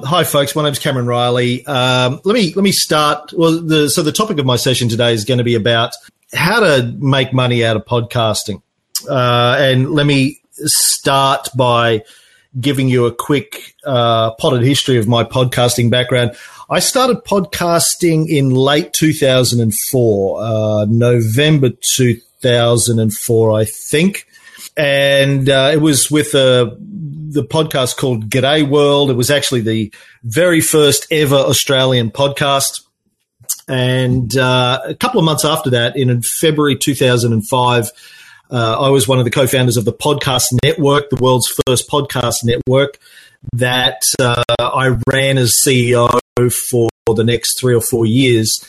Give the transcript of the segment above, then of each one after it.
Hi, folks. My name's Cameron Reilly. Um, let me let me start. Well, the, so the topic of my session today is going to be about how to make money out of podcasting, uh, and let me start by giving you a quick uh, potted history of my podcasting background. I started podcasting in late 2004, uh, November 2004, I think. And uh, it was with a, the podcast called G'day World. It was actually the very first ever Australian podcast. And uh, a couple of months after that, in February 2005, uh, I was one of the co-founders of the Podcast Network, the world's first podcast network that uh, I ran as CEO for the next three or four years.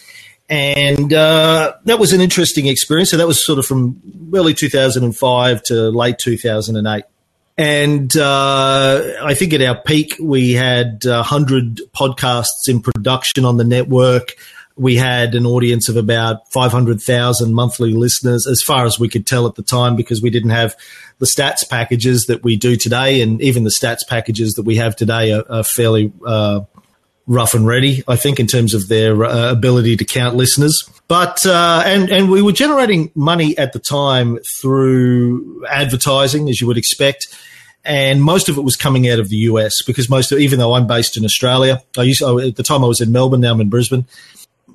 And uh, that was an interesting experience. So that was sort of from early 2005 to late 2008. And uh, I think at our peak, we had 100 podcasts in production on the network. We had an audience of about 500,000 monthly listeners, as far as we could tell at the time, because we didn't have the stats packages that we do today. And even the stats packages that we have today are, are fairly uh, rough and ready, I think, in terms of their uh, ability to count listeners. But uh, and and we were generating money at the time through advertising, as you would expect, and most of it was coming out of the US because most of even though I'm based in Australia, I used at the time I was in Melbourne, now I'm in Brisbane.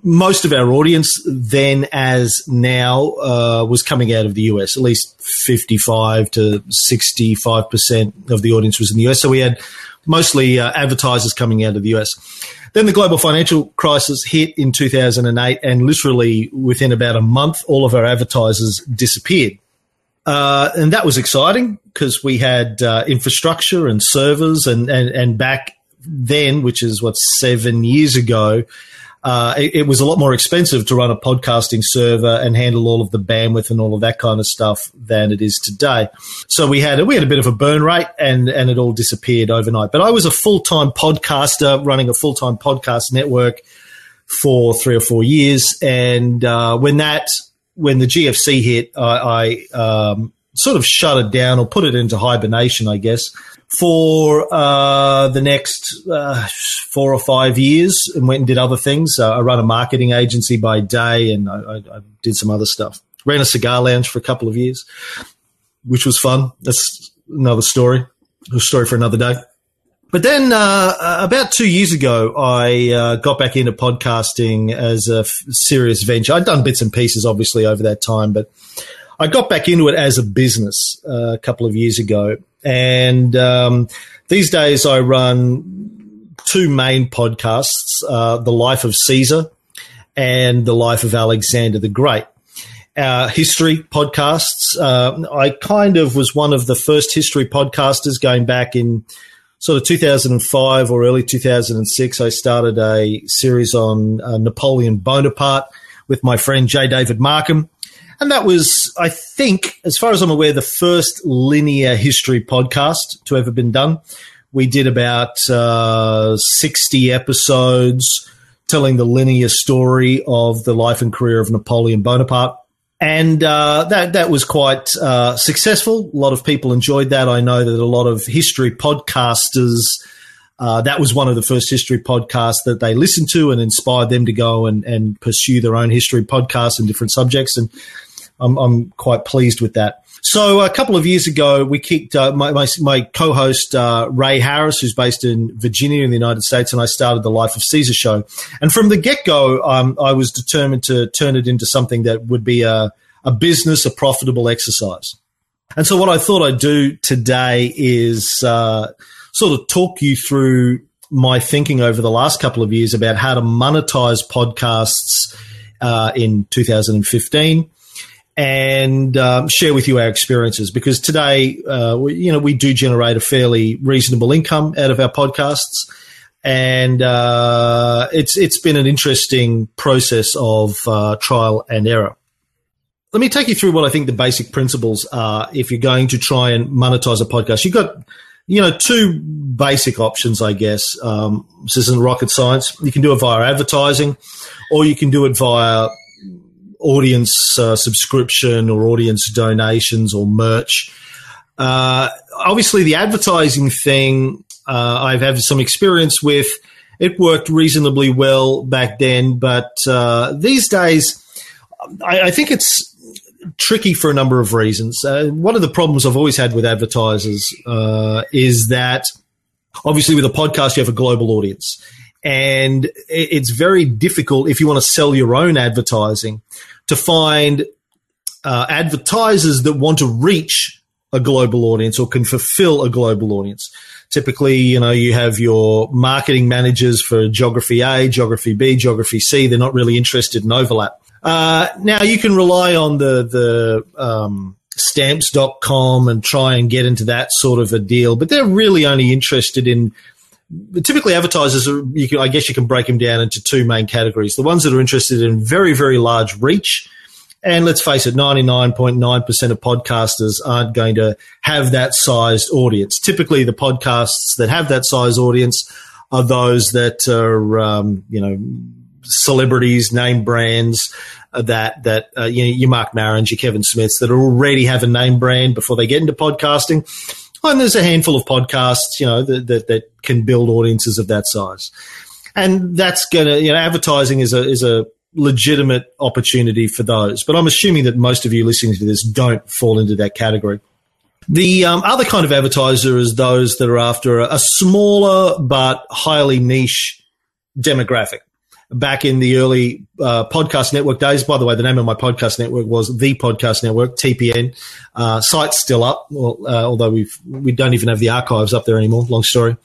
Most of our audience then, as now, uh, was coming out of the US. At least 55 to 65 percent of the audience was in the US. So we had mostly uh, advertisers coming out of the US. Then the global financial crisis hit in 2008, and literally within about a month, all of our advertisers disappeared. Uh, and that was exciting because we had uh, infrastructure and servers, and, and, and back then, which is what seven years ago, uh, it, it, was a lot more expensive to run a podcasting server and handle all of the bandwidth and all of that kind of stuff than it is today. So we had we had a bit of a burn rate, and and it all disappeared overnight. But I was a full time podcaster running a full time podcast network for three or four years, and uh, when that when the GFC hit, I, I um, sort of shut it down or put it into hibernation, I guess for uh, the next uh, four or five years and went and did other things. Uh, I run a marketing agency by day and I, I, I, did some other stuff. Ran a cigar lounge for a couple of years, which was fun. That's another story, a story for another day. But then uh, about two years ago, I uh, got back into podcasting as a f- serious venture. I'd done bits and pieces, obviously, over that time, but I got back into it as a business uh, a couple of years ago. And um, these days I run two main podcasts uh, The Life of Caesar and The Life of Alexander the Great. Uh, history podcasts. Uh, I kind of was one of the first history podcasters going back in sort of 2005 or early 2006. I started a series on uh, Napoleon Bonaparte with my friend J. David Markham. And that was, I think, as far as I'm aware, the first linear history podcast to ever been done. We did about uh, 60 episodes telling the linear story of the life and career of Napoleon Bonaparte. And uh, that that was quite uh, successful. A lot of people enjoyed that. I know that a lot of history podcasters uh, that was one of the first history podcasts that they listened to and inspired them to go and, and pursue their own history podcasts and different subjects. And I'm, I'm quite pleased with that. So a couple of years ago, we kicked uh, my, my, my, co-host uh, Ray Harris, who's based in Virginia in the United States, and I started the Life of Caesar show. And from the get-go, um, I was determined to turn it into something that would be a, a business, a profitable exercise. And so what I thought I'd do today is uh, sort of talk you through my thinking over the last couple of years about how to monetize podcasts uh, in 2015 and um, share with you our experiences because today, uh, we, you know, we do generate a fairly reasonable income out of our podcasts, and uh, it's it's been an interesting process of uh, trial and error. Let me take you through what I think the basic principles are if you're going to try and monetize a podcast. You've got you know, two basic options, I guess. Um, this isn't rocket science. You can do it via advertising, or you can do it via audience uh, subscription or audience donations or merch. Uh, obviously, the advertising thing Uh, I've had some experience with. It worked reasonably well back then, but uh, these days, I, I, think it's tricky for a number of reasons. Uh, one of the problems I've always had with advertisers is that obviously with a podcast you have a global audience, and it's very difficult if you want to sell your own advertising to find uh, advertisers that want to reach a global audience or can fulfill a global audience. Typically, you know, you have your marketing managers for geography A, geography B, geography C. They're not really interested in overlap. Uh, now you can rely on the, the, um, stamps.com and try and get into that sort of a deal, but they're really only interested in typically advertisers are, you can, I guess you can break them down into two main categories. The ones that are interested in very, very large reach and let's face it, 99.9% of podcasters aren't going to have that sized audience. Typically, the podcasts that have that size audience are those that are, um, you know, celebrities, name brands uh, that, that, uh, you know, Marc Marons, your Kevin Smiths that already have a name brand before they get into podcasting. And there's a handful of podcasts, you know, that, that, that can build audiences of that size. And that's going to, you know, advertising is a, is a, legitimate opportunity for those. But I'm assuming that most of you listening to this don't fall into that category. The um, other kind of advertiser is those that are after a, a smaller but highly niche demographic back in the early uh, podcast network days. By the way, the name of my podcast network was the Podcast Network (TPN). Uh, site's still up, well, uh, although we we don't even have the archives up there anymore. Long story,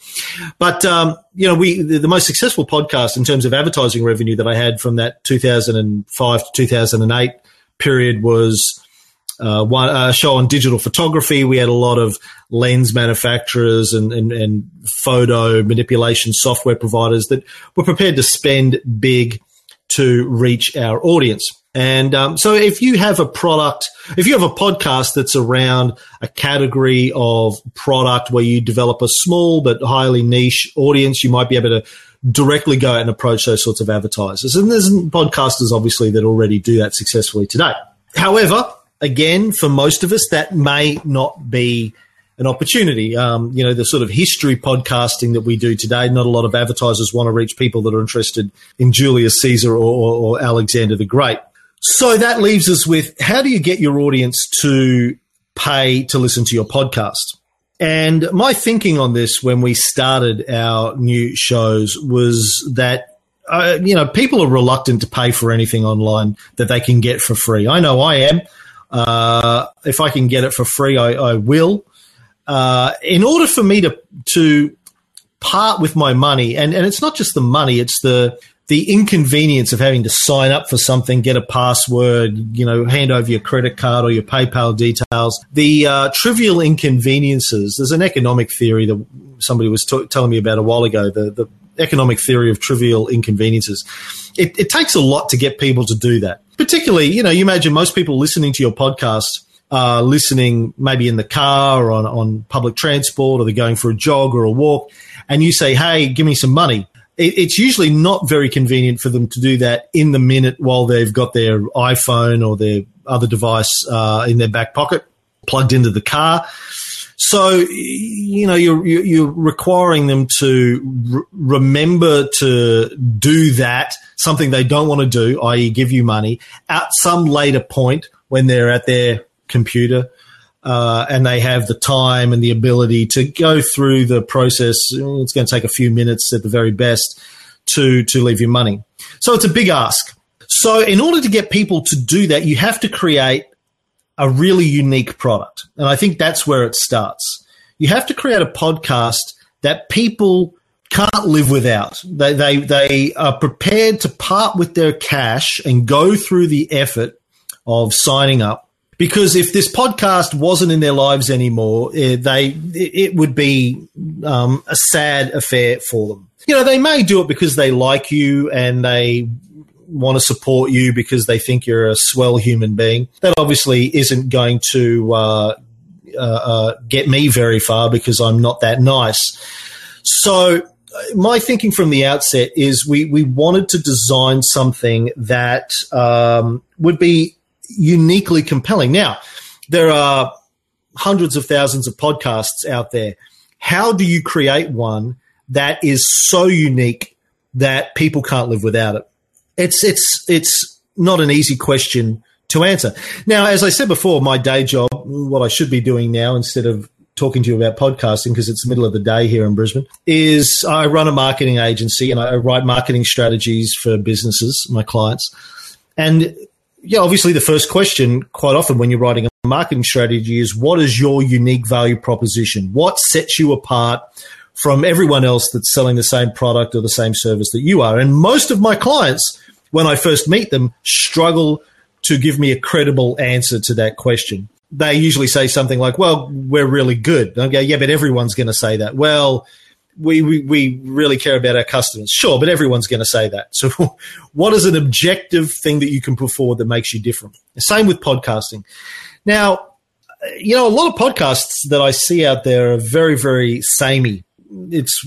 but um, you know, we the, the, most successful podcast in terms of advertising revenue that I had from that 2005 to 2008 period was uh, one a show on digital photography. We had a lot of lens manufacturers and, and, and photo manipulation software providers that were prepared to spend big to reach our audience. And um, so, if you have a product, if you have a podcast that's around a category of product where you develop a small but highly niche audience, you might be able to directly go out and approach those sorts of advertisers. And there's podcasters, obviously, that already do that successfully today. However, again, for most of us, that may not be an opportunity. Um, you know, the sort of history podcasting that we do today, not a lot of advertisers want to reach people that are interested in Julius Caesar or, or, or Alexander the Great. So that leaves us with how do you get your audience to pay to listen to your podcast? And my thinking on this when we started our new shows was that, uh, you know, people are reluctant to pay for anything online that they can get for free. I know I am. Uh, if I can get it for free, I, I will. Uh, in order for me to to part with my money, and, and it's not just the money, it's the the inconvenience of having to sign up for something, get a password, you know, hand over your credit card or your PayPal details. The uh, trivial inconveniences. There's an economic theory that somebody was t- telling me about a while ago. The the economic theory of trivial inconveniences. It, it takes a lot to get people to do that. Particularly, you know, you imagine most people listening to your podcast are listening maybe in the car or on, on public transport or they're going for a jog or a walk, and you say, hey, give me some money. It, it's usually not very convenient for them to do that in the minute while they've got their iPhone or their other device uh, in their back pocket plugged into the car. So you know you're you're requiring them to re- remember to do that something they don't want to do, i.e., give you money at some later point when they're at their computer uh, and they have the time and the ability to go through the process. It's going to take a few minutes at the very best to to leave you money. So it's a big ask. So in order to get people to do that, you have to create a really unique product. And I think that's where it starts. You have to create a podcast that people can't live without. They, they, they are prepared to part with their cash and go through the effort of signing up. Because if this podcast wasn't in their lives anymore, eh, they it would be um, a sad affair for them. You know, they may do it because they like you and they want to support you because they think you're a swell human being. That obviously isn't going to uh, uh, uh, get me very far because I'm not that nice. So my thinking from the outset is we we wanted to design something that um, would be uniquely compelling. Now there are hundreds of thousands of podcasts out there. how do you create one that is so unique that people can't live without it? It's it's it's not an easy question to answer. Now, as I said before, my day job, what I should be doing now instead of talking to you about podcasting because it's the middle of the day here in Brisbane is I run a marketing agency and I write marketing strategies for businesses, my clients. And yeah, obviously the first question quite often when you're writing a marketing strategy is what is your unique value proposition? What sets you apart from everyone else that's selling the same product or the same service that you are? And most of my clients, when I first meet them, struggle to give me a credible answer to that question they usually say something like, well, we're really good. Okay, yeah, but everyone's going to say that. Well, we, we, we really care about our customers. Sure, but everyone's going to say that. So what is an objective thing that you can put forward that makes you different? Same with podcasting. Now, you know, a lot of podcasts that I see out there are very, very samey. It's,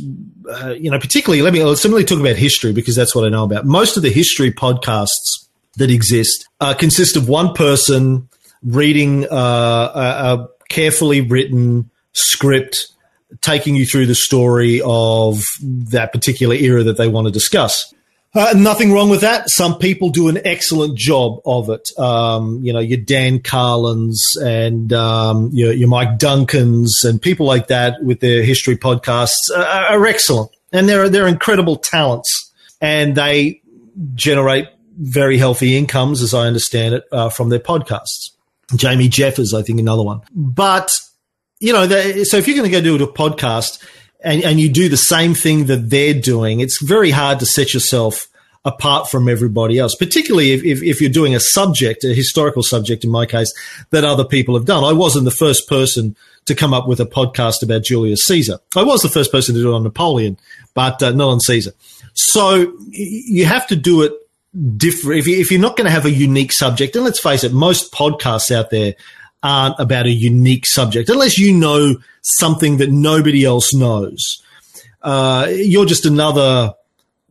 uh, you know, particularly, let me similarly talk about history because that's what I know about. Most of the history podcasts that exist uh, consist of one person reading uh, a carefully written script taking you through the story of that particular era that they want to discuss. Uh, nothing wrong with that. Some people do an excellent job of it. Um, you know, your Dan Carlins and um, your, your, Mike Duncans and people like that with their history podcasts are, are excellent, and they're they're incredible talents, and they generate very healthy incomes, as I understand it, uh, from their podcasts. Jamie Jeffers, I think, another one. But, you know, the, so if you're going to go do a podcast and, and you do the same thing that they're doing, it's very hard to set yourself apart from everybody else, particularly if, if, if, you're doing a subject, a historical subject in my case, that other people have done. I wasn't the first person to come up with a podcast about Julius Caesar. I was the first person to do it on Napoleon, but uh, not on Caesar. So you have to do it different. If, you, if you're not going to have a unique subject, and let's face it, most podcasts out there aren't about a unique subject, unless you know something that nobody else knows. Uh, you're just another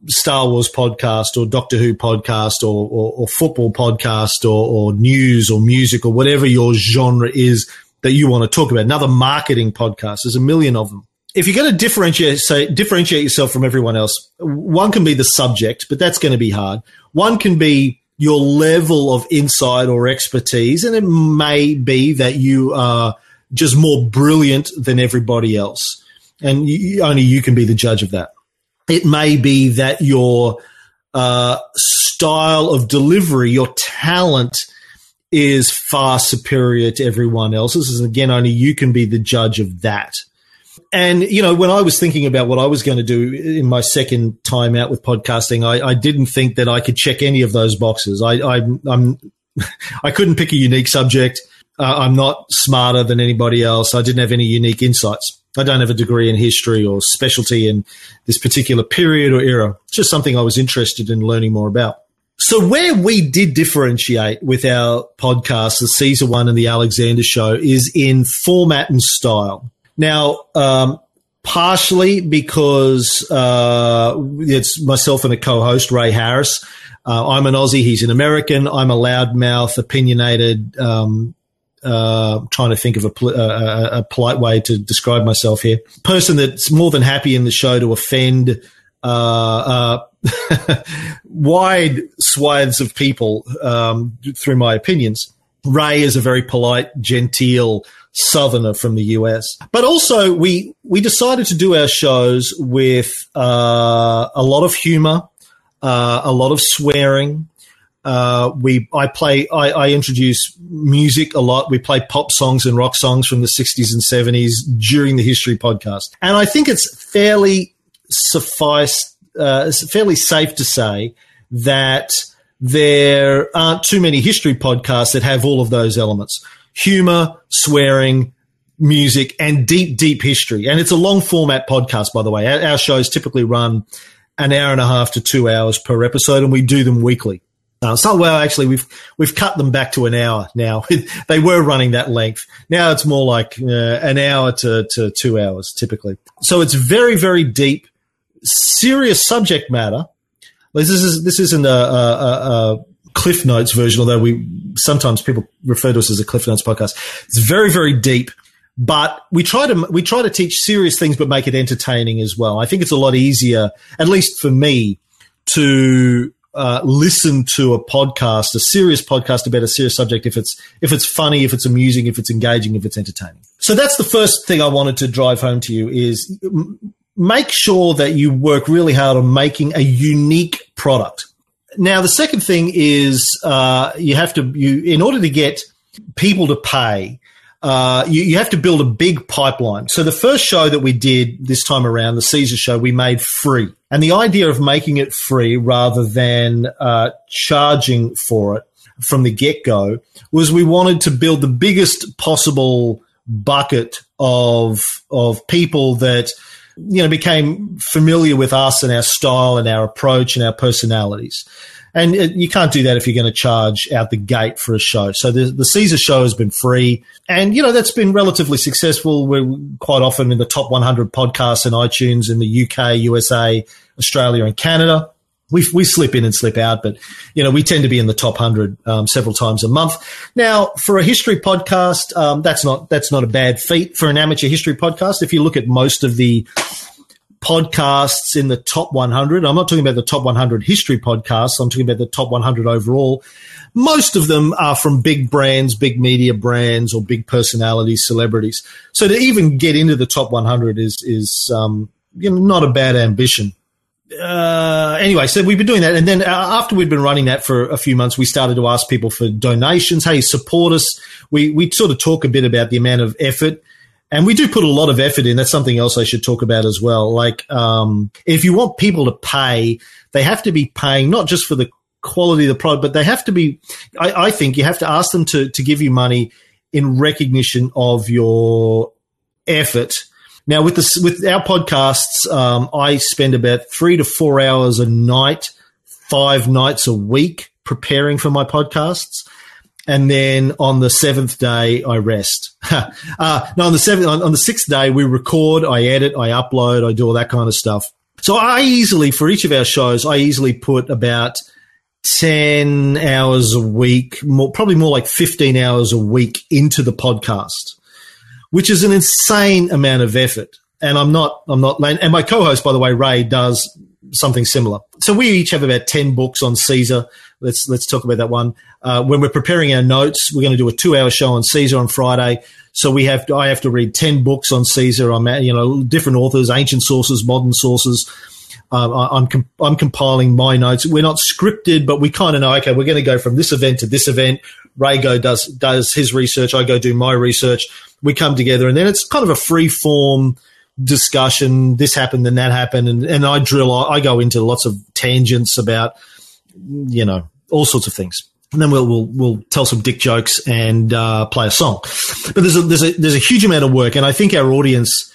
Star Wars podcast or Doctor Who podcast or, or, or football podcast or, or news or music or whatever your genre is that you want to talk about. Another marketing podcast. There's a million of them if you're going to differentiate, say, differentiate yourself from everyone else, one can be the subject, but that's going to be hard. One can be your level of insight or expertise, and it may be that you are just more brilliant than everybody else, and you, only you can be the judge of that. It may be that your uh, style of delivery, your talent, is far superior to everyone else's, and again, only you can be the judge of that. And, you know, when I was thinking about what I was going to do in my second time out with podcasting, I, I didn't think that I could check any of those boxes. I, I, I'm, I couldn't pick a unique subject. Uh, I'm not smarter than anybody else. I didn't have any unique insights. I don't have a degree in history or specialty in this particular period or era. It's just something I was interested in learning more about. So where we did differentiate with our podcast, the Caesar one and the Alexander show, is in format and style. Now, um, partially because uh, it's myself and a co-host, Ray Harris. Uh, I'm an Aussie. He's an American. I'm a loudmouth, opinionated. Um, uh, trying to think of a, pl- a, polite way to describe myself here. Person that's more than happy in the show to offend uh, uh, wide swathes of people um, through my opinions. Ray is a very polite, genteel southerner from the US. But also, we we decided to do our shows with uh, a lot of humor, uh, a lot of swearing. Uh, we I play I, I, introduce music a lot. We play pop songs and rock songs from the 60s and 70s during the history podcast, and I think it's fairly suffice, uh, fairly safe to say that there aren't too many history podcasts that have all of those elements humor, swearing, music, and deep, deep history. And it's a long format podcast, by the way. Our, shows typically run an hour and a half to two hours per episode, and we do them weekly. Uh, so, well, actually, we've we've cut them back to an hour now. they were running that length. Now it's more like uh, an hour to, to two hours typically. So it's very, very deep, serious subject matter. This is this isn't a, a, a Cliff Notes version, although we sometimes people refer to us as a Cliff Notes podcast. It's very, very deep, but we try to we try to teach serious things but make it entertaining as well. I think it's a lot easier, at least for me, to uh, listen to a podcast, a serious podcast about a serious subject, if it's if it's funny, if it's amusing, if it's engaging, if it's entertaining. So that's the first thing I wanted to drive home to you is make sure that you work really hard on making a unique product. Now, the second thing is uh, you have to you in order to get people to pay uh, you, you, have to build a big pipeline. So the first show that we did this time around, the Caesar show, we made free. And the idea of making it free rather than uh, charging for it from the get go was we wanted to build the biggest possible bucket of of people that you know became familiar with us and our style and our approach and our personalities. And you can't do that if you're going to charge out the gate for a show. So the, the Caesar show has been free. And, you know, that's been relatively successful. We're quite often in the top 100 podcasts in iTunes in the UK, USA, Australia, and Canada. We, we slip in and slip out, but you know we tend to be in the top hundred um, several times a month. Now, for a history podcast, um, that's not that's not a bad feat for an amateur history podcast. If you look at most of the podcasts in the top 100. I'm not talking about the top 100 history podcasts. I'm talking about the top 100 overall. Most of them are from big brands, big media brands, or big personalities, celebrities. So to even get into the top 100 is is um, you know not a bad ambition. Uh, anyway, so we've been doing that, and then uh, after we'd been running that for a few months, we started to ask people for donations. Hey, support us. We we sort of talk a bit about the amount of effort and we do put a lot of effort in. That's something else I should talk about as well. Like, um, if you want people to pay, they have to be paying not just for the quality of the product, but they have to be. I, I think you have to ask them to to give you money in recognition of your effort. Now, with this, with our podcasts, um, I spend about three to four hours a night, five nights a week preparing for my podcasts and then on the seventh day I rest. uh, no, on the seventh, on, on, the sixth day we record, I edit, I upload, I do all that kind of stuff. So I easily, for each of our shows, I easily put about ten hours a week, more, probably more like fifteen hours a week into the podcast, which is an insane amount of effort. And I'm not, I'm not, and my co-host, by the way, Ray, does something similar. So we each have about 10 books on Caesar. Let's, let's talk about that one. Uh, when we're preparing our notes, we're going to do a two hour show on Caesar on Friday. So we have I have to read 10 books on Caesar. I'm, you know, different authors, ancient sources, modern sources. Uh, I'm, com- I'm compiling my notes. We're not scripted, but we kind of know, okay, we're going to go from this event to this event. Ray go does, does his research. I go do my research. We come together and then it's kind of a free form, discussion. This happened, then that happened, and, and I drill. I go into lots of tangents about, you know, all sorts of things. And then we'll we'll we'll tell some dick jokes and uh, play a song. But there's a there's a there's a huge amount of work, and I think our audience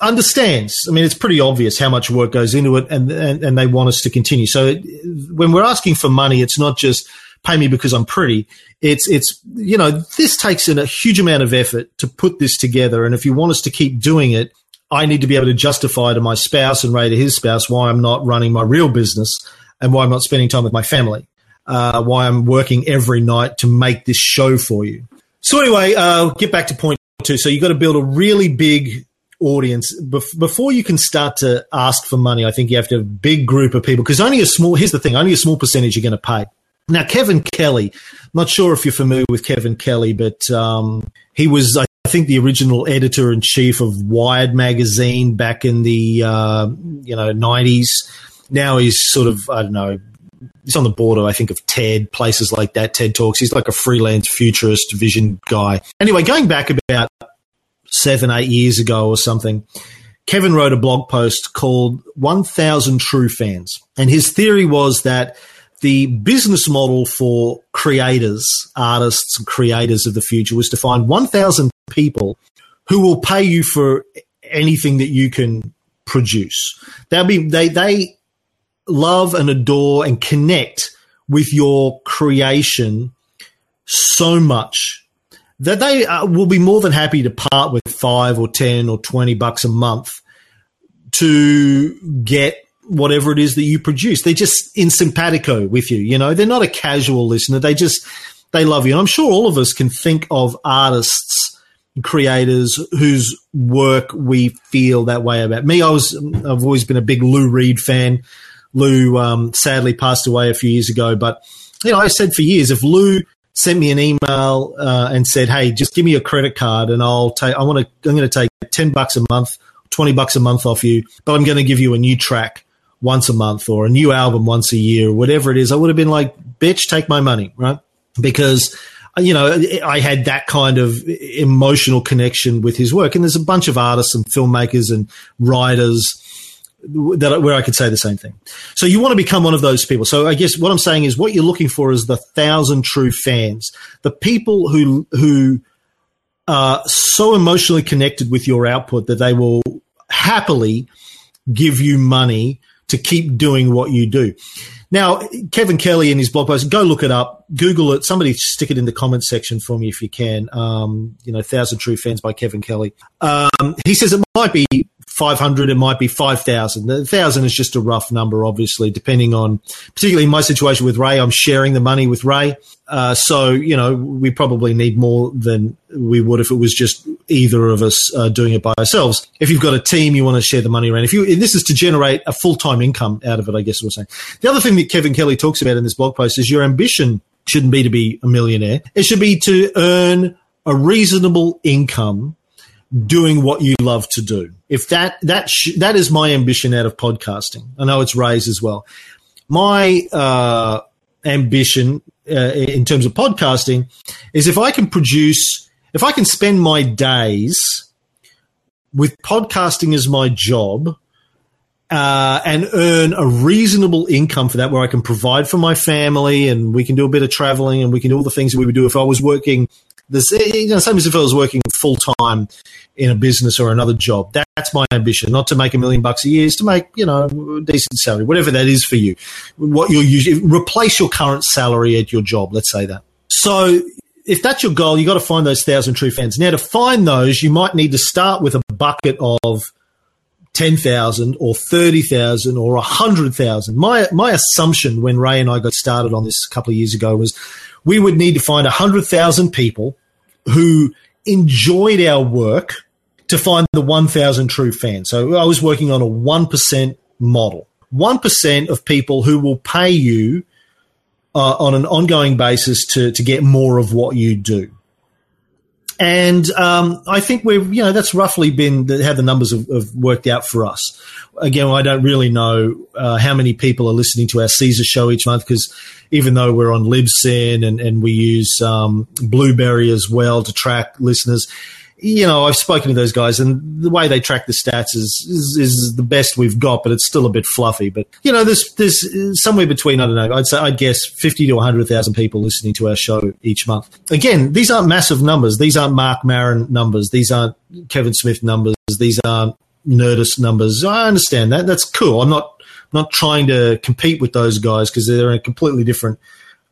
understands. I mean, it's pretty obvious how much work goes into it, and and, and they want us to continue. So when we're asking for money, it's not just pay me because I'm pretty. It's it's you know this takes in a huge amount of effort to put this together, and if you want us to keep doing it, I need to be able to justify to my spouse and Ray to his spouse why I'm not running my real business and why I'm not spending time with my family, uh, why I'm working every night to make this show for you. So anyway, uh, get back to point two. So you've got to build a really big audience Bef- before you can start to ask for money. I think you have to have a big group of people because only a small. Here's the thing: only a small percentage are going to pay. Now, Kevin Kelly, not sure if you're familiar with Kevin Kelly, but um, he was, I think the original editor in chief of Wired magazine back in the uh, you know nineties. Now he's sort of I don't know. He's on the border, I think, of TED places like that. TED talks. He's like a freelance futurist vision guy. Anyway, going back about seven, eight years ago or something, Kevin wrote a blog post called 1000 True Fans. And his theory was that the business model for creators, artists, and creators of the future was to find 1,000 people who will pay you for anything that you can produce. They'll be they they love and adore and connect with your creation so much that they uh, will be more than happy to part with five or ten or twenty bucks a month to get whatever it is that you produce. They're just in simpatico with you. You know, they're not a casual listener. They just they love you. And I'm sure all of us can think of artists creators whose work we feel that way about. Me, I was, I've always been a big Lou Reed fan. Lou um, sadly passed away a few years ago, but you know, I said for years, if Lou sent me an email uh, and said, "Hey, just give me your credit card, and I'll take. I want to. I'm going to take ten bucks a month, twenty bucks a month off you, but I'm going to give you a new track once a month or a new album once a year, whatever it is." I would have been like, "Bitch, take my money," right? Because you know, I had that kind of emotional connection with his work. And there's a bunch of artists and filmmakers and writers that where I could say the same thing. So you want to become one of those people. So I guess what I'm saying is what you're looking for is the thousand true fans, the people who who are so emotionally connected with your output that they will happily give you money to keep doing what you do. Now, Kevin Kelly in his blog post, go look it up, Google it. Somebody stick it in the comments section for me if you can. Um, you know, Thousand True Fans by Kevin Kelly. Um, he says it might be 500, it might be 5,000. The 1,000 is just a rough number, obviously, depending on, particularly in my situation with Ray, I'm sharing the money with Ray. Uh, so, you know, we probably need more than we would if it was just either of us uh, doing it by ourselves. If you've got a team, you want to share the money around. If you, this is to generate a full time income out of it, I guess we're saying. The other thing that Kevin Kelly talks about in this blog post is your ambition shouldn't be to be a millionaire. It should be to earn a reasonable income doing what you love to do. If that that sh- that is my ambition out of podcasting. I know it's Ray's as well. My uh, ambition uh, in terms of podcasting is if I can produce, if I can spend my days with podcasting as my job. Uh, and earn a reasonable income for that, where I can provide for my family, and we can do a bit of traveling, and we can do all the things that we would do if I was working this, you know, same as if I was working full time in a business or another job. That's my ambition, not to make a million bucks a year, is to make, you know, a decent salary, whatever that is for you. What you're usually, replace your current salary at your job, let's say that. So if that's your goal, you got to find those thousand true fans. Now to find those, you might need to start with a bucket of 10,000 or 30,000 or 100,000. My, my assumption when Ray and I got started on this a couple of years ago was we would need to find 100,000 people who enjoyed our work to find the 1,000 true fans. So I was working on a 1% model. 1% of people who will pay you uh, on an ongoing basis to, to get more of what you do. And um, I think we've, you know, that's roughly been how the numbers have, have, worked out for us. Again, I don't really know uh, how many people are listening to our Caesar show each month because even though we're on Libsyn and, and we use um, Blubrry as well to track listeners, you know, I've spoken to those guys, and the way they track the stats is, is, is the best we've got, but it's still a bit fluffy. But you know, there's there's somewhere between I don't know, I'd say I'd guess fifty to hundred thousand people listening to our show each month. Again, these aren't massive numbers. These aren't Marc Maron numbers. These aren't Kevin Smith numbers. These aren't Nerdist numbers. I understand that. That's cool. I'm not not trying to compete with those guys because they're in a completely different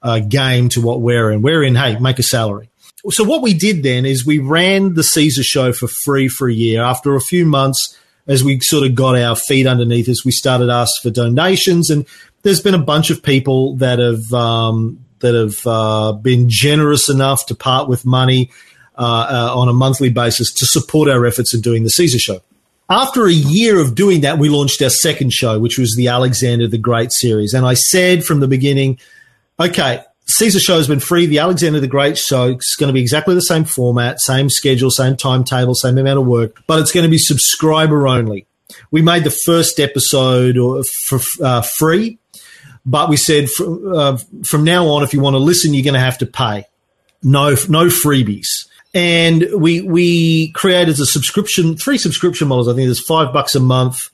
uh, game to what we're in. We're in, hey, make a salary so what we did then is we ran the Caesar show for free for a year. After a few months, as we sort of got our feet underneath us, we started asking for donations, and there's been a bunch of people that have um, that have uh, been generous enough to part with money uh, uh, on a monthly basis to support our efforts in doing the Caesar show. After a year of doing that, we launched our second show, which was the Alexander the Great series, and I said from the beginning, okay, Caesar show has been free. The Alexander the Great show is going to be exactly the same format, same schedule, same timetable, same amount of work, but it's going to be subscriber only. We made the first episode for uh, free, but we said from, uh, from now on, if you want to listen, you're going to have to pay. No, no freebies. And we we created a subscription, three subscription models. I think there's five bucks a month,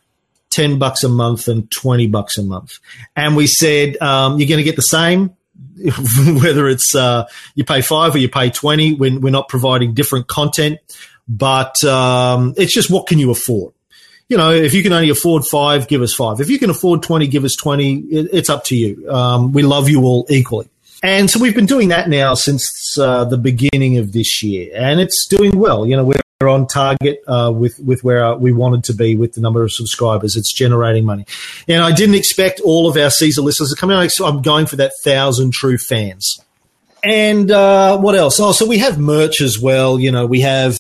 10 bucks a month and 20 bucks a month. And we said, um, you're going to get the same whether it's uh, you pay five or you pay 20 when we're not providing different content, but um, it's just what can you afford? You know, if you can only afford five, give us five. If you can afford 20, give us 20. It, it's up to you. Um, we love you all equally. And so we've been doing that now since uh, the beginning of this year, and it's doing well. You know, we're we're on target uh, with with where we wanted to be with the number of subscribers. It's generating money, and I didn't expect all of our Caesar listeners to come out. I'm going for that thousand true fans. And uh, what else? Oh, so we have merch as well. You know, we have,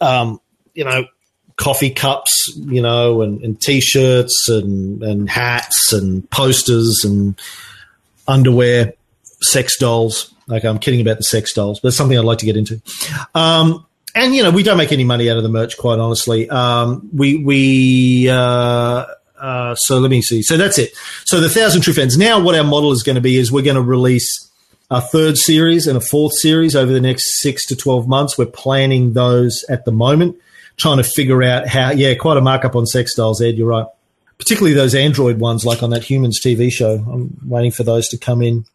um, you know, coffee cups, you know, and, and t-shirts and, and hats and posters and underwear, sex dolls. Okay, I'm kidding about the sex dolls, but it's something I'd like to get into. Um, and you know, we don't make any money out of the merch, quite honestly. Um, we we uh, uh, so let me see. So that's it. So the thousand true fans. Now, what our model is going to be is we're going to release a third series and a fourth series over the next six to twelve months. We're planning those at the moment, trying to figure out how. Yeah, quite a markup on sex dolls, Ed. You're right. Particularly those Android ones, like on that Humans TV show. I'm waiting for those to come in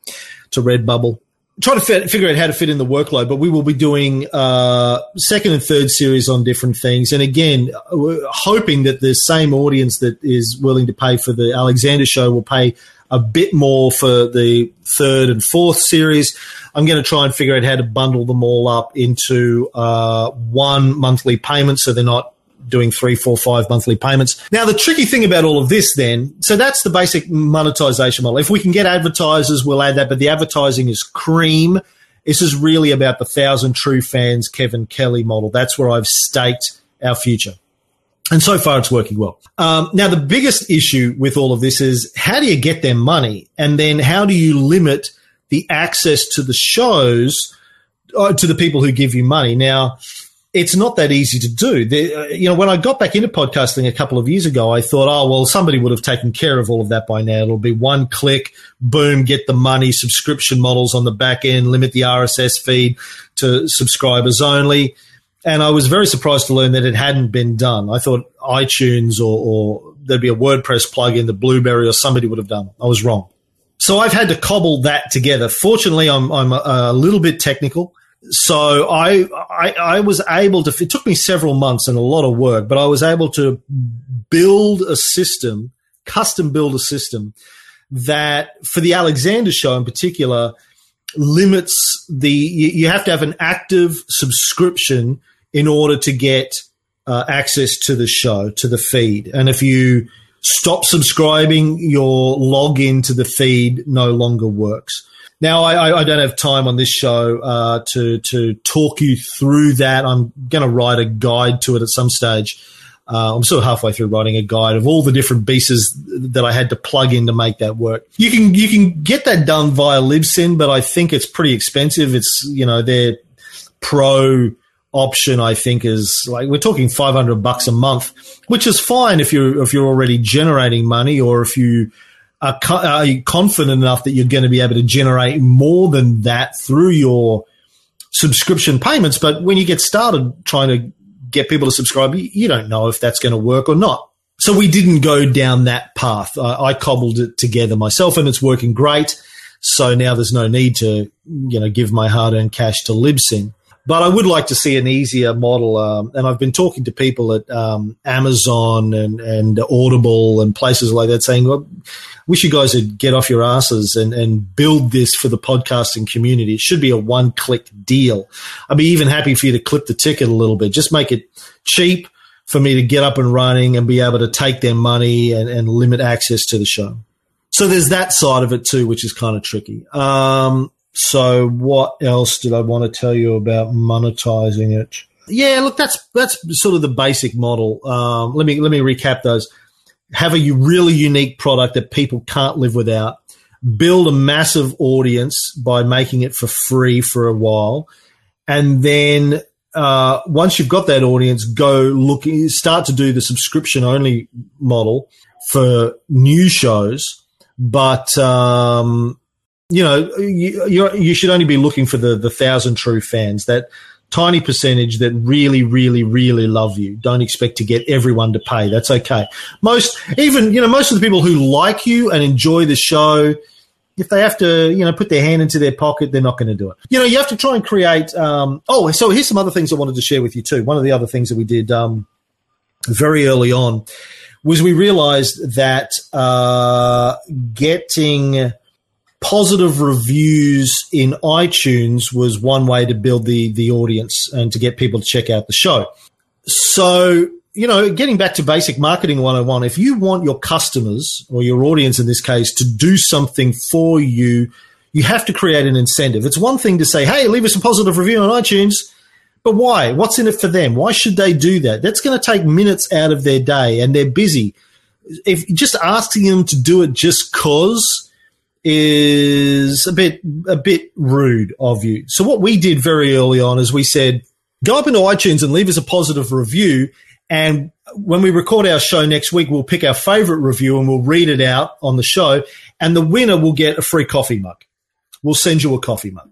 to Redbubble trying to figure out how to fit in the workload, but we will be doing uh, second and third series on different things. And again, we're hoping that the same audience that is willing to pay for the Alexander show will pay a bit more for the third and fourth series. I'm going to try and figure out how to bundle them all up into uh, one monthly payment so they're not doing three, four, five monthly payments. Now, the tricky thing about all of this then, so that's the basic monetization model. If we can get advertisers, we'll add that, but the advertising is cream. This is really about the thousand true fans, Kevin Kelly model. That's where I've staked our future. And so far, it's working well. Um, now, the biggest issue with all of this is how do you get their money? And then how do you limit the access to the shows uh, to the people who give you money? Now, it's not that easy to do. The, uh, you know, when I got back into podcasting a couple of years ago, I thought, oh, well, somebody would have taken care of all of that by now. It'll be one click, boom, get the money, subscription models on the back end, limit the RSS feed to subscribers only. And I was very surprised to learn that it hadn't been done. I thought iTunes or, or there'd be a WordPress plugin the Blubrry or somebody would have done. I was wrong. So I've had to cobble that together. Fortunately, I'm, I'm a, a little bit technical so I, I, I was able to. It took me several months and a lot of work, but I was able to build a system, custom build a system that for the Alexander show in particular limits the. You have to have an active subscription in order to get uh, access to the show to the feed, and if you stop subscribing, your login to the feed no longer works. Now, I, I, don't have time on this show uh, to to talk you through that. I'm going to write a guide to it at some stage. Uh, I'm sort of halfway through writing a guide of all the different pieces that I had to plug in to make that work. You can you can get that done via Libsyn, but I think it's pretty expensive. It's you know their pro option I think is like we're talking 500 bucks a month, which is fine if you're if you're already generating money or if you are, are confident enough that you're going to be able to generate more than that through your subscription payments. But when you get started trying to get people to subscribe, you don't know if that's going to work or not. So we didn't go down that path. I, I cobbled it together myself and it's working great. So now there's no need to, you know, give my hard earned cash to Libsyn. But I would like to see an easier model. Um, and I've been talking to people at um, Amazon and, and Audible and places like that saying, well, wish you guys would get off your asses and, and build this for the podcasting community. It should be a one click deal. I'd be even happy for you to clip the ticket a little bit. Just make it cheap for me to get up and running and be able to take their money and, and limit access to the show. So there's that side of it too, which is kind of tricky. Um, so what else did I want to tell you about monetizing it? Yeah, look, that's that's sort of the basic model. Um, let me let me recap those. Have a really unique product that people can't live without. Build a massive audience by making it for free for a while, and then uh, once you've got that audience, go look, start to do the subscription only model for new shows. But um, you know, you, you should only be looking for the, the thousand true fans, that tiny percentage that really, really, really love you. Don't expect to get everyone to pay. That's okay. Most, even, you know, most of the people who like you and enjoy the show, if they have to, you know, put their hand into their pocket, they're not going to do it. You know, you have to try and create. Um, oh, so here's some other things I wanted to share with you too. One of the other things that we did um, very early on was we realized that uh, getting positive reviews in iTunes was one way to build the the audience and to get people to check out the show. So, you know, getting back to basic marketing 101, if you want your customers or your audience in this case to do something for you, you have to create an incentive. It's one thing to say, hey, leave us a positive review on iTunes. But why? What's in it for them? Why should they do that? That's going to take minutes out of their day and they're busy. If just asking them to do it just cause is a bit a bit rude of you. So what we did very early on is we said, go up into iTunes and leave us a positive review. And when we record our show next week, we'll pick our favorite review and we'll read it out on the show. And the winner will get a free coffee mug. We'll send you a coffee mug.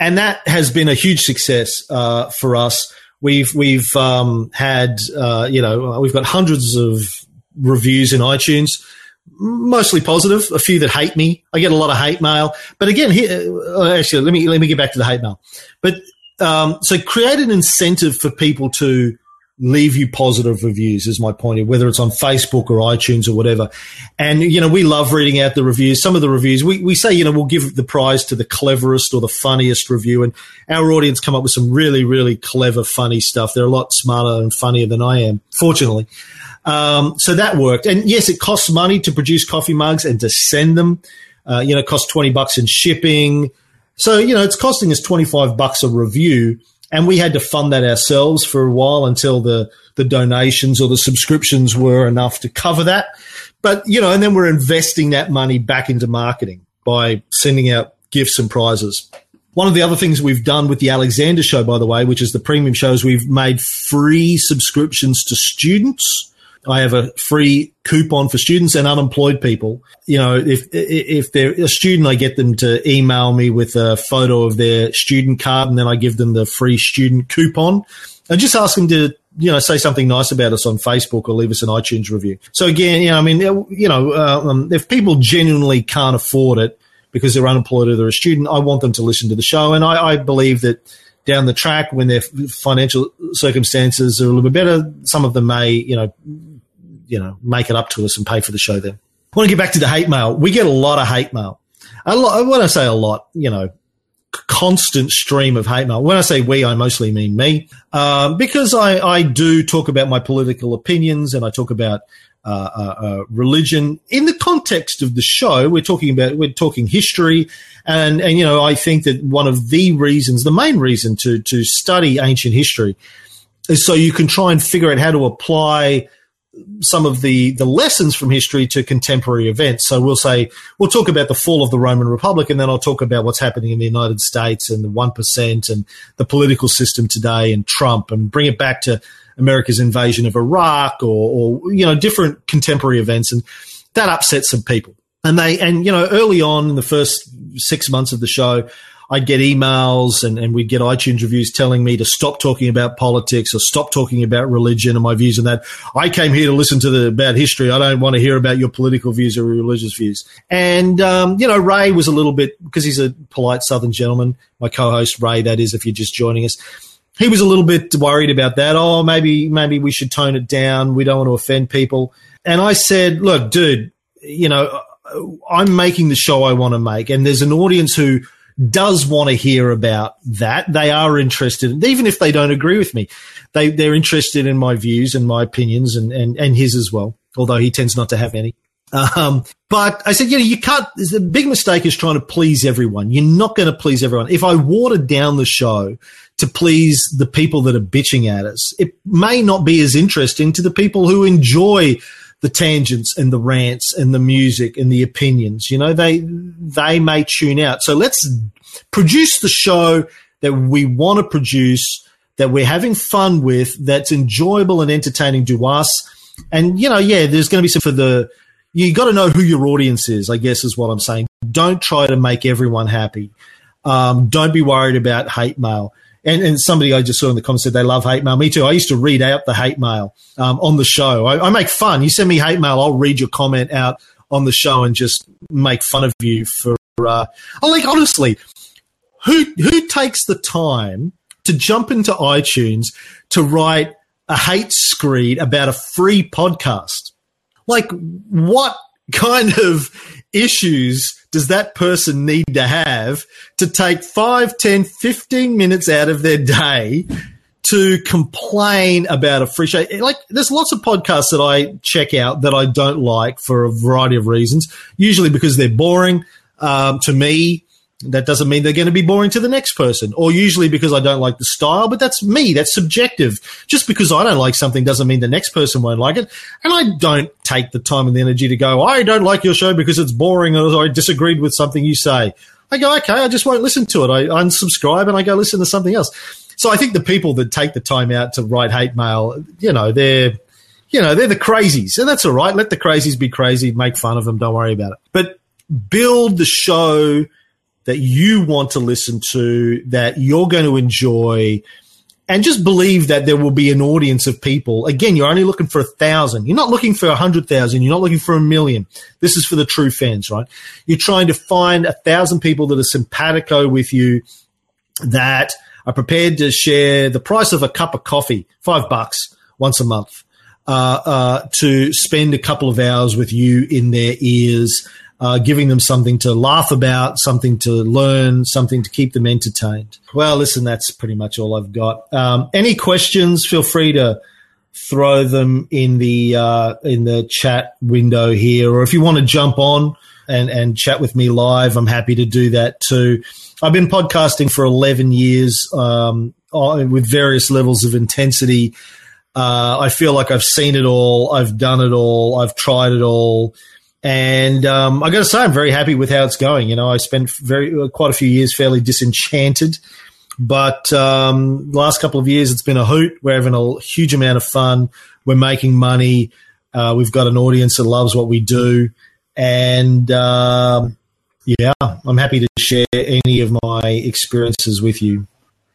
And that has been a huge success uh, for us. We've we've um, had uh, you know we've got hundreds of reviews in iTunes mostly positive. A few that hate me. I get a lot of hate mail. But again, here, uh, actually, let me let me get back to the hate mail. But um, so create an incentive for people to leave you positive reviews is my point here, whether it's on Facebook or iTunes or whatever. And, you know, we love reading out the reviews. Some of the reviews, we, we say, you know, we'll give the prize to the cleverest or the funniest review. And our audience come up with some really, really clever, funny stuff. They're a lot smarter and funnier than I am, fortunately. Um, so that worked. And yes, it costs money to produce coffee mugs and to send them. Uh, you know, it costs 20 bucks in shipping. So, you know, it's costing us 25 bucks a review. And we had to fund that ourselves for a while until the, the donations or the subscriptions were enough to cover that. But, you know, and then we're investing that money back into marketing by sending out gifts and prizes. One of the other things we've done with the Alexander show, by the way, which is the premium shows, we've made free subscriptions to students I have a free coupon for students and unemployed people. You know, if if they're a student, I get them to email me with a photo of their student card, and then I give them the free student coupon, and just ask them to you know say something nice about us on Facebook or leave us an iTunes review. So again, you know, I mean, you know, uh, um, if people genuinely can't afford it because they're unemployed or they're a student, I want them to listen to the show, and I, I believe that down the track when their financial circumstances are a little bit better, some of them may, you know, you know, make it up to us and pay for the show then. I want to get back to the hate mail. We get a lot of hate mail. A lot, when I say a lot, you know, constant stream of hate mail. When I say we, I mostly mean me, um, because I, I do talk about my political opinions and I talk about uh, uh, uh, religion in the context of the show. We're talking about we're talking history, and and you know I think that one of the reasons, the main reason to to study ancient history, is so you can try and figure out how to apply some of the, the lessons from history to contemporary events. So we'll say, we'll talk about the fall of the Roman Republic, and then I'll talk about what's happening in the United States and the 1% and the political system today and Trump and bring it back to America's invasion of Iraq or, or you know, different contemporary events. And that upsets some people. And they, and, you know, early on in the first six months of the show, I'd get emails and, and we'd get iTunes reviews telling me to stop talking about politics or stop talking about religion and my views on that. I came here to listen to the about history. I don't want to hear about your political views or religious views. And, um, you know, Ray was a little bit, because he's a polite Southern gentleman, my co-host Ray, that is, if you're just joining us. He was a little bit worried about that. Oh, maybe, maybe we should tone it down. We don't want to offend people. And I said, look, dude, you know, I'm making the show I want to make, and there's an audience who does want to hear about that. They are interested, even if they don't agree with me. They they're interested in my views and my opinions and and, and his as well. Although he tends not to have any. Um, but I said, you know, you can't. The big mistake is trying to please everyone. You're not going to please everyone. If I watered down the show to please the people that are bitching at us, it may not be as interesting to the people who enjoy the tangents and the rants and the music and the opinions. You know, they they may tune out. So let's produce the show that we want to produce, that we're having fun with, that's enjoyable and entertaining to us. And you know, yeah, there's going to be some for the. You got to know who your audience is. I guess is what I'm saying. Don't try to make everyone happy. Um, don't be worried about hate mail. And, and somebody I just saw in the comments said they love hate mail. Me too. I used to read out the hate mail um, on the show. I, I, make fun. You send me hate mail, I'll read your comment out on the show and just make fun of you for. Uh, like honestly, who who takes the time to jump into iTunes to write a hate screed about a free podcast? Like, what kind of issues does that person need to have to take 5, 10, 15 minutes out of their day to complain about a free show? Like, there's lots of podcasts that I check out that I don't like for a variety of reasons, usually because they're boring um, to me. That doesn't mean they're going to be boring to the next person, or usually because I don't like the style, but that's me. That's subjective. Just because I don't like something doesn't mean the next person won't like it. And I don't take the time and the energy to go, I don't like your show because it's boring or I disagreed with something you say. I go, okay, I just won't listen to it. I unsubscribe and I go listen to something else. So I think the people that take the time out to write hate mail, you know, they're, you know, they're the crazies and that's all right. Let the crazies be crazy, make fun of them. Don't worry about it. But build the show that you want to listen to, that you're going to enjoy, and just believe that there will be an audience of people. Again, you're only looking for a thousand. You're not looking for a hundred thousand. You're not looking for a million. This is for the true fans, right? You're trying to find a thousand people that are simpatico with you, that are prepared to share the price of a cup of coffee, five bucks once a month, uh, uh, to spend a couple of hours with you in their ears uh, giving them something to laugh about, something to learn, something to keep them entertained. Well, listen, that's pretty much all I've got. Um, any questions? Feel free to throw them in the uh, in the chat window here, or if you want to jump on and and chat with me live, I'm happy to do that too. I've been podcasting for 11 years um, with various levels of intensity. Uh, I feel like I've seen it all, I've done it all, I've tried it all. And um, I got to say, I'm very happy with how it's going. You know, I spent very uh, quite a few years fairly disenchanted, but um, the last couple of years it's been a hoot. We're having a huge amount of fun. We're making money. Uh, we've got an audience that loves what we do, and um, yeah, I'm happy to share any of my experiences with you.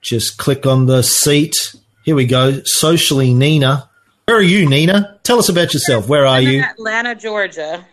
Just click on the seat. Here we go. Socially, Nina. Where are you, Nina? Tell us about yourself. Where are you? Atlanta, Georgia.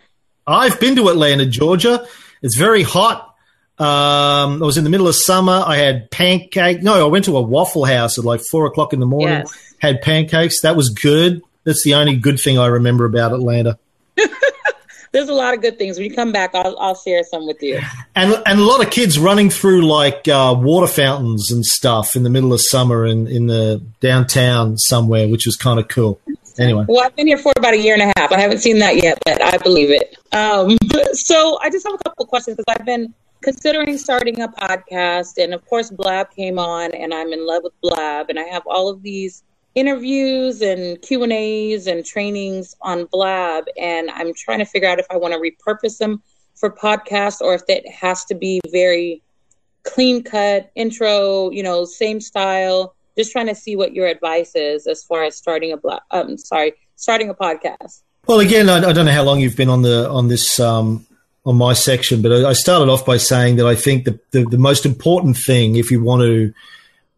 I've been to Atlanta, Georgia. It's very hot. Um, I was in the middle of summer. I had pancake. No, I went to a Waffle House at like four o'clock in the morning. Yes. Had pancakes. That was good. That's the only good thing I remember about Atlanta. There's a lot of good things. When you come back, I'll, I'll share some with you. And and a lot of kids running through like uh, water fountains and stuff in the middle of summer in in the downtown somewhere, which was kind of cool. Anyway, Well, I've been here for about a year and a half. I haven't seen that yet, but I believe it. Um, so I just have a couple questions because I've been considering starting a podcast, and of course, Blab came on, and I'm in love with Blab, and I have all of these interviews and Q and A's and trainings on Blab, and I'm trying to figure out if I want to repurpose them for podcasts or if it has to be very clean cut intro, you know, same style. Just trying to see what your advice is as far as starting a blog. Um, sorry, starting a podcast. Well, again, I, I, don't know how long you've been on the on this um, on my section, but I, I started off by saying that I think the, the, the most important thing, if you want to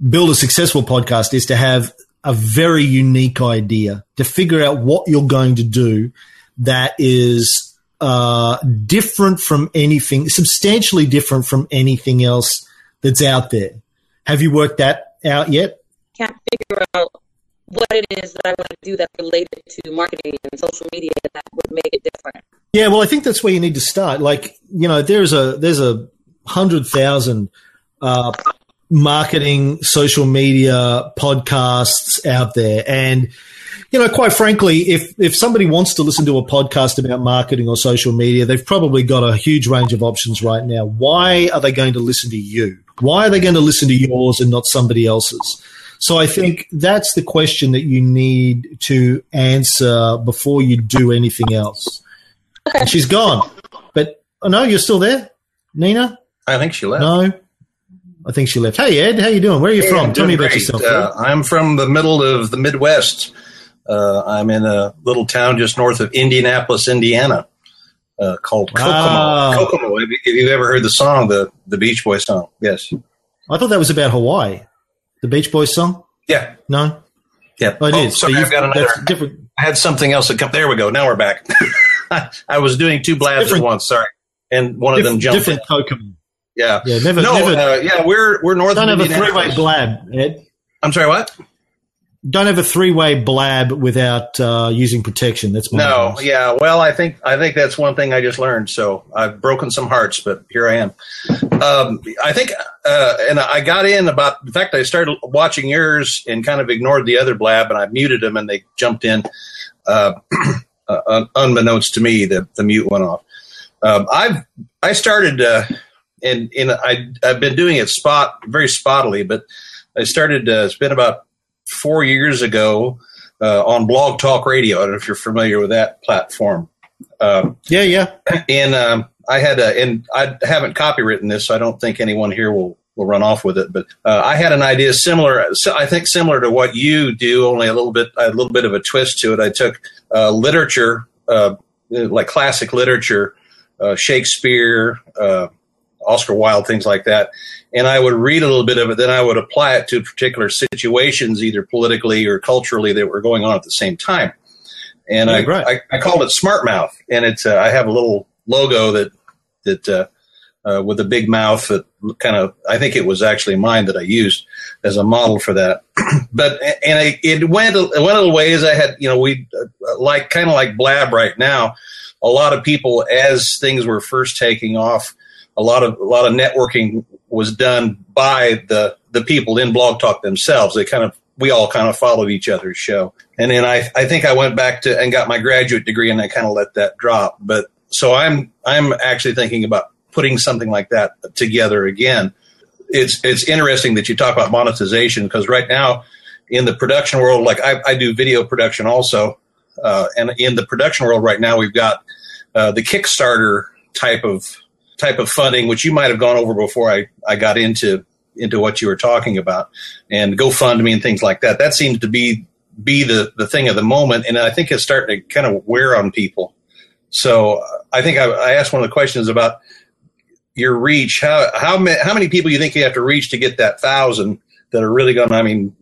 build a successful podcast, is to have a very unique idea to figure out what you're going to do that is uh, different from anything, substantially different from anything else that's out there. Have you worked that out yet? Can't figure out what it is that I want to do that's related to marketing and social media that would make it different. Yeah, well, I think that's where you need to start. Like, you know, there's a there's a hundred thousand uh, marketing, social media podcasts out there, and you know, quite frankly, if if somebody wants to listen to a podcast about marketing or social media, they've probably got a huge range of options right now. Why are they going to listen to you? Why are they going to listen to yours and not somebody else's? So I think that's the question that you need to answer before you do anything else. Okay. And she's gone. But oh, no, you're still there, Nina? I think she left. No. I think she left. Hey Ed, how you doing? Where are you Hey, from? I'm Tell me about great. yourself. Uh, I'm from the middle of the Midwest. Uh, I'm in a little town just north of Indianapolis, Indiana, uh, called Wow. Kokomo. Kokomo. Have you, have you ever heard the song, the the Beach Boys song? Yes. I thought that was about Hawaii. The Beach Boys song? Yeah. No? Yeah. Oh, it oh, is. Sorry, you've- I've got another. different. I had something else that come. There we go. Now we're back. I was doing two blabs Different- at once. Sorry, and one of them jumped. different in. Kokomo. Yeah. Yeah, never, No. never. uh, yeah, we're we're north don't of have a three-way blab, Ed. I'm sorry. What? Don't have a three-way blab without uh, using protection. That's my No, advice. yeah. Well, I think I think that's one thing I just learned. So I've broken some hearts, but here I am. Um, I think, uh, and I got in about. In fact, I started watching yours and kind of ignored the other blab, and I muted them, and they jumped in. Uh, uh, unbeknownst to me, the the mute went off. Um, I've I started uh, and and I I've been doing it spot very spottily, but I started. Uh, it's been about four years ago uh, on Blog Talk Radio. I don't know if you're familiar with that platform. Um, yeah, yeah. And um, I had a, and I haven't copywritten this, so I don't think anyone here will will run off with it. But uh, I had an idea similar, I think similar to what you do, only a little bit, a little bit of a twist to it. I took uh, literature, uh, like classic literature, uh, Shakespeare, uh, Oscar Wilde, things like that, and I would read a little bit of it. Then I would apply it to particular situations, either politically or culturally, that were going on at the same time. And I, right. I, I, called it Smart Mouth, and it's uh, I have a little logo that that uh, with a big mouth that kind of I think it was actually mine that I used as a model for that. but and I, it went it went a little ways. I had you know we uh, like kind of like Blab right now. A lot of people as things were first taking off, a lot of a lot of networking was done by the the people in Blog Talk themselves. They kind of we all kind of followed each other's show. And then I I think I went back to and got my graduate degree and I kind of let that drop. But so I'm I'm actually thinking about putting something like that together again. It's it's interesting that you talk about monetization because right now in the production world, like I, I do video production also, uh, and in the production world right now, we've got uh, the Kickstarter type of type of funding, which you might have gone over before I, I got into into what you were talking about, and GoFundMe and things like that. That seems to be be the the thing of the moment, and I think it's starting to kind of wear on people. So I think I, I asked one of the questions about your reach. How how many how many people you think you have to reach to get that thousand that are really going? I mean,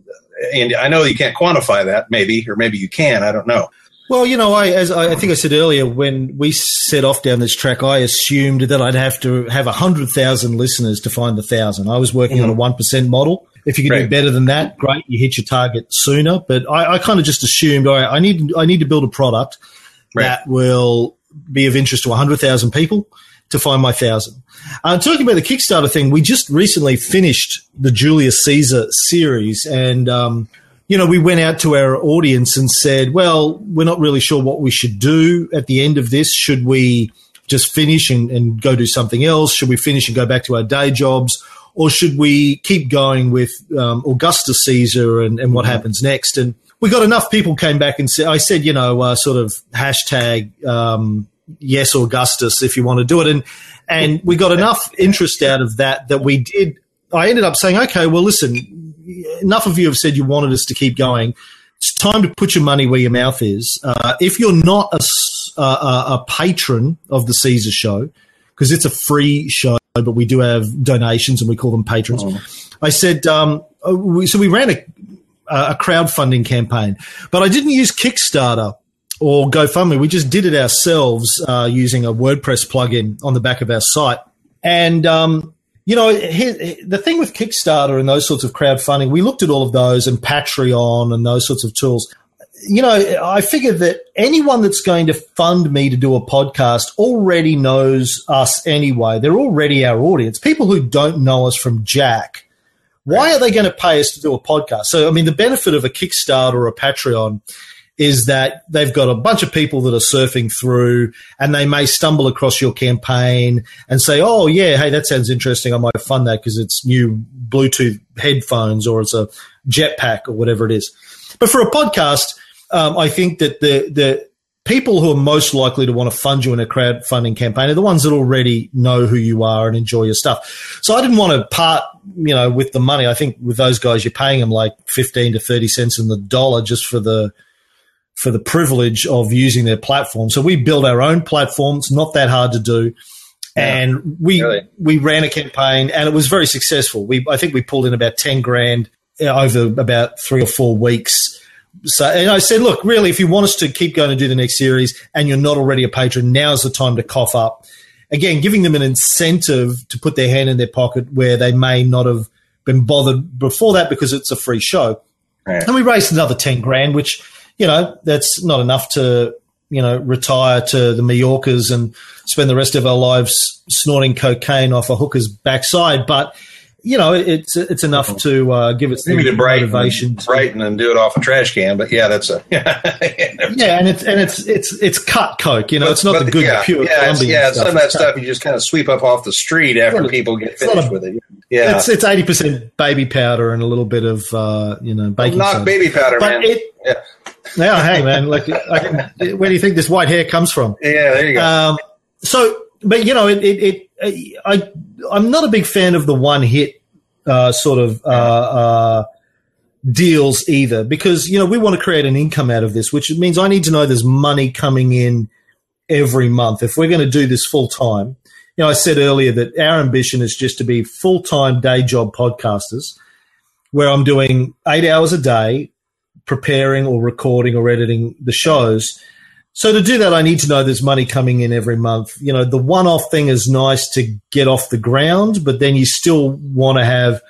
and I know you can't quantify that, maybe, or maybe you can. I don't know. Well, you know, I as I think I said earlier, when we set off down this track, I assumed that I'd have to have hundred thousand listeners to find the thousand. I was working mm-hmm. on a mm-hmm. one percent model. If you can right. do better than that, great, you hit your target sooner. But I, I kind of just assumed, all right, I need I need to build a product right. that will be of interest to hundred thousand people to find my thousand. Uh, talking about the Kickstarter thing, we just recently finished the Julius Caesar series, and um, you know we went out to our audience and said, "Well, we're not really sure what we should do at the end of this. Should we just finish and, and go do something else? Should we finish and go back to our day jobs?" Or should we keep going with um, Augustus Caesar and, and what happens next? And we got enough people came back and said, I said, you know, uh, sort of hashtag um, yes Augustus if you want to do it. And and we got enough interest out of that that we did. I ended up saying, okay, well, listen, enough of you have said you wanted us to keep going. It's time to put your money where your mouth is. Uh, if you're not a, a, a, patron of the Caesar Show, because it's a free show, but we do have donations and we call them patrons. Oh. I said, um, uh, so we ran a, a crowdfunding campaign, but I didn't use Kickstarter or GoFundMe. We just did it ourselves uh, using a WordPress plugin on the back of our site. And, um, you know, the thing with Kickstarter and those sorts of crowdfunding, we looked at all of those and Patreon and those sorts of tools. You know, I figured that anyone that's going to fund me to do a podcast already knows us anyway. They're already our audience. People who don't know us from Jack, why are they going to pay us to do a podcast? So, I mean, the benefit of a Kickstarter or a Patreon is that they've got a bunch of people that are surfing through and they may stumble across your campaign and say, Oh yeah, hey, that sounds interesting. I might fund that because it's new Bluetooth headphones or it's a jetpack or whatever it is. But for a podcast, um, I think that the, the people who are most likely to want to fund you in a crowdfunding campaign are the ones that already know who you are and enjoy your stuff. So I didn't want to part, you know, with the money. I think with those guys, you're paying them like 15 to 30 cents in the dollar just for the, for the privilege of using their platform. So we built our own platform. It's not that hard to do. Yeah, and we really. we ran a campaign and it was very successful. We I think we pulled in about 10 grand uh, over about 3 or 4 weeks. So and I said, look, really if you want us to keep going to do the next series and you're not already a patron, now's the time to cough up. Again, giving them an incentive to put their hand in their pocket where they may not have been bothered before that because it's a free show. Right. And we raised another 10 grand which you know, that's not enough to, you know, retire to the Mallorcas and spend the rest of our lives snorting cocaine off a hooker's backside. But, you know, it's it's enough to uh, give it Maybe the to brighten, motivation. to- brighten and do it off a trash can, but yeah, that's a yeah, yeah and it's and it's it's it's cut coke. You know, it's not But the good yeah, pure yeah, Colombian yeah. stuff. Some of that cut- stuff you just kind of sweep up off the street after not a- people get finished a- with it. Yeah, It's it's eighty percent baby powder and a little bit of uh, you know baking knock soda. baby powder, But man. it, yeah. now, hey man, like where do you think this white hair comes from? yeah, there you go. Um, so, but you know, it, it, it I, I'm not a big fan of the one hit uh, sort of uh, uh, deals either, because you know we want to create an income out of this, which means I need to know there's money coming in every month if we're going to do this full time. You know, I said earlier that our ambition is just to be full time day job podcasters, where I'm doing eight hours a day preparing or recording or editing the shows. So to do that, I need to know there's money coming in every month. You know, the one-off thing is nice to get off the ground, but then you still want to have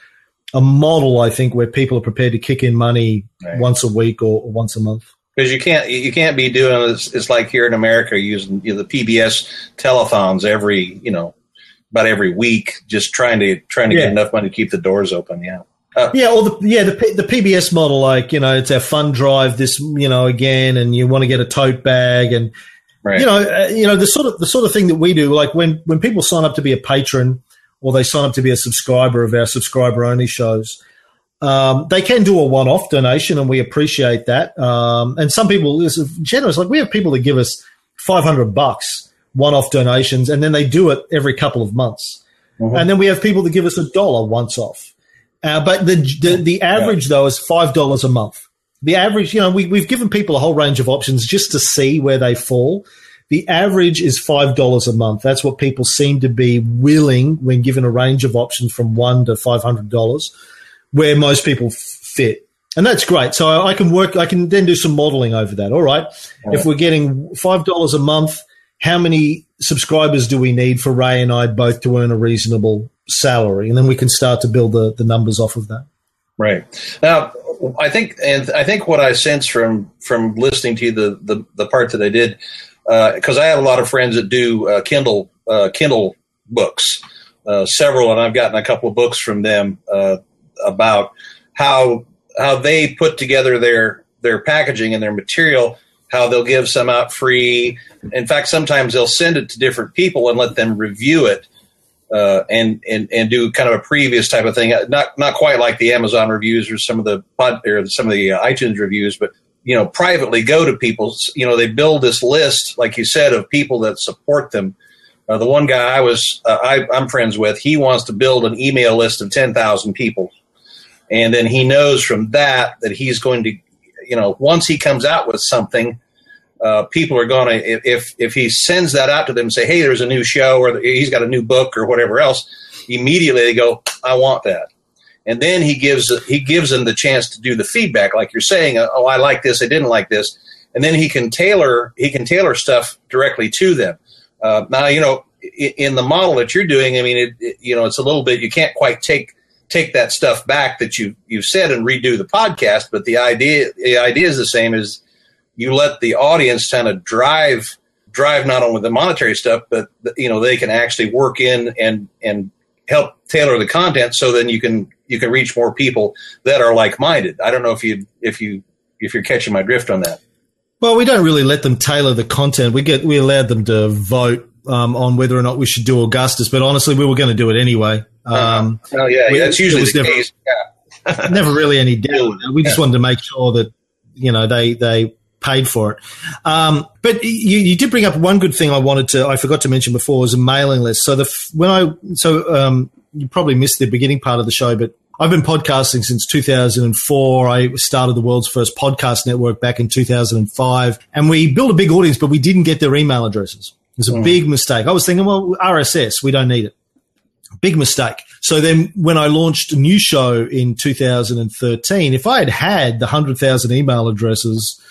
a model, I think, where people are prepared to kick in money Right. once a week or, or once a month. because you can't you can't be doing it's, it's like here in America using you know, the PBS telephones every you know about every week just trying to trying to Yeah. get enough money to keep the doors open yeah Yeah, or the yeah the the PBS model, like you know, it's our fun drive this you know again, and you want to get a tote bag, and right you know, uh, you know the sort of the sort of thing that we do. Like when when people sign up to be a patron or they sign up to be a subscriber of our subscriber only shows, um, they can do a one off donation, and we appreciate that. Um, and some people is generous. Like we have people that give us five hundred bucks one off donations, and then they do it every couple of months. Mhm. And then we have people that give us a dollar once off. Uh, but the, the the average though is five dollars a month. The average, you know, we, we've given people a whole range of options just to see where they fall. The average is five dollars a month. That's what people seem to be willing when given a range of options from one to five hundred dollars, where most people f- fit, and that's great. So I, I can work. I can then do some modeling over that. All right, if we're getting five dollars a month, how many subscribers do we need for Ray and I both to earn a reasonable salary, and then we can start to build the, the numbers off of that. Right now, I think, and I think what I sense from from listening to you, the the, the part that I did, because I have a lot of friends that do uh, Kindle uh, Kindle books, uh, several, and I've gotten a couple of books from them uh, about how how they put together their their packaging and their material. How they'll give some out free. In fact, sometimes they'll send it to different people and let them review it uh, and and and do kind of a previous type of thing. Not not quite like the Amazon reviews or some of the pod, or some of the uh, iTunes reviews, but you know, privately go to people. You know, they build this list, like you said, of people that support them. Uh, the one guy I was uh, I, I'm friends with, he wants to build an email list of ten thousand people, and then he knows from that that he's going to, you know, once he comes out with something, uh, people are going to if if he sends that out to them, say, hey, there's a new show or he's got a new book or whatever else, immediately they go, I want that, and then he gives he gives them the chance to do the feedback, like you're saying, oh, I like this, I didn't like this, and then he can tailor he can tailor stuff directly to them. Uh, now, you know, in the model that you're doing, I mean, it, it, you know, it's a little bit you can't quite take take that stuff back that you you've said and redo the podcast, but the idea the idea is the same as you let the audience kind of drive drive not only the monetary stuff, but you know they can actually work in and and help tailor the content so then you can you can reach more people that are like minded. I don't know if you if you if you're catching my drift on that. Well, we don't really let them tailor the content. We get we allowed them to vote um, on whether or not we should do Augustus, but honestly, we were going to do it anyway. Um, Oh yeah, we- that's it usually the never- case. Yeah. never really any doubt. We just Yeah. wanted to make sure that you know they they paid for it. Um, but you, you did bring up one good thing I wanted to I forgot to mention before was a mailing list. So the when I so um, you probably missed the beginning part of the show, but I've been podcasting since 2004. I started the world's first podcast network back in 2005, and we built a big audience, but we didn't get their email addresses. It was a big mistake. I was thinking, well, RSS, we don't need it. Big mistake. So then when I launched a new show in 2013, if I had had the 100,000 email addresses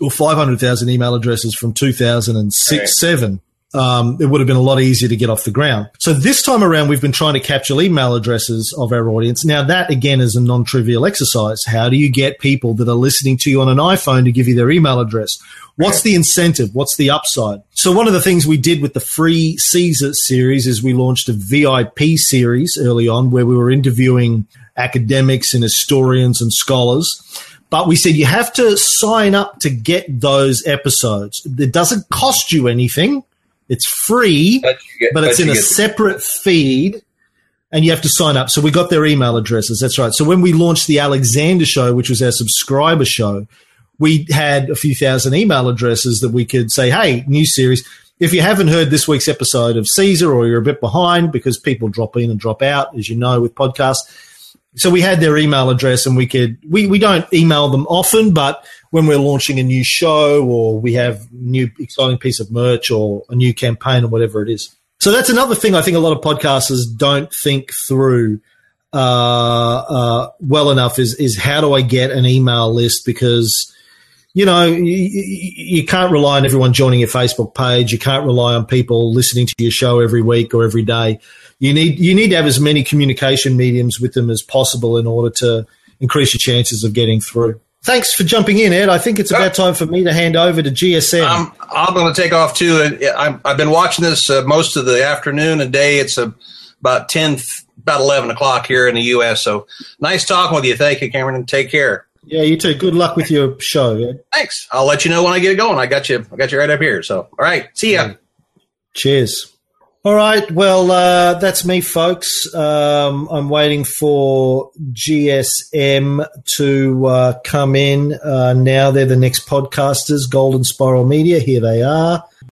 or 500,000 email addresses from 2006, Right. 7, um, it would have been a lot easier to get off the ground. So this time around, we've been trying to capture email addresses of our audience. Now that again is a non-trivial exercise. How do you get people that are listening to you on an iPhone to give you their email address? What's the incentive? What's the upside? So one of the things we did with the free Caesar series is we launched a VIP series early on where we were interviewing academics and historians and scholars. But we said you have to sign up to get those episodes. It doesn't cost you anything. It's free, but, get, but it's but in a separate feed and you have to sign up. So we got their email addresses. That's right. So when we launched the Alexander show, which was our subscriber show, we had a few thousand email addresses that we could say, Hey, new series. If you haven't heard this week's episode of Caesar or you're a bit behind because people drop in and drop out, as you know, with podcasts. So we had their email address and we could, we, we don't email them often, but when we're launching a new show or we have new exciting piece of merch or a new campaign or whatever it is. So that's another thing I think a lot of podcasters don't think through uh, uh, well enough is is how do I get an email list because you know you, you can't rely on everyone joining your Facebook page. You can't rely on people listening to your show every week or every day. You need you need to have as many communication mediums with them as possible in order to increase your chances of getting through. Thanks for jumping in, Ed. I think it's about time for me to hand over to GSM. Um, I'm going to take off too. i have been watching this uh, most of the afternoon and day. It's uh, about 10, about 11 o'clock here in the U.S. So nice talking with you. Thank you, Cameron. Take care. Yeah, you too. Good luck with your show. Ed. Thanks. I'll let you know when I get it going. I got you. I got you right up here. So, all right. See ya. Cheers. All right. Well, uh, that's me, folks. Um, I'm waiting for GSM to uh, come in. Uh, now they're the next podcasters, Golden Spiral Media. Here they are.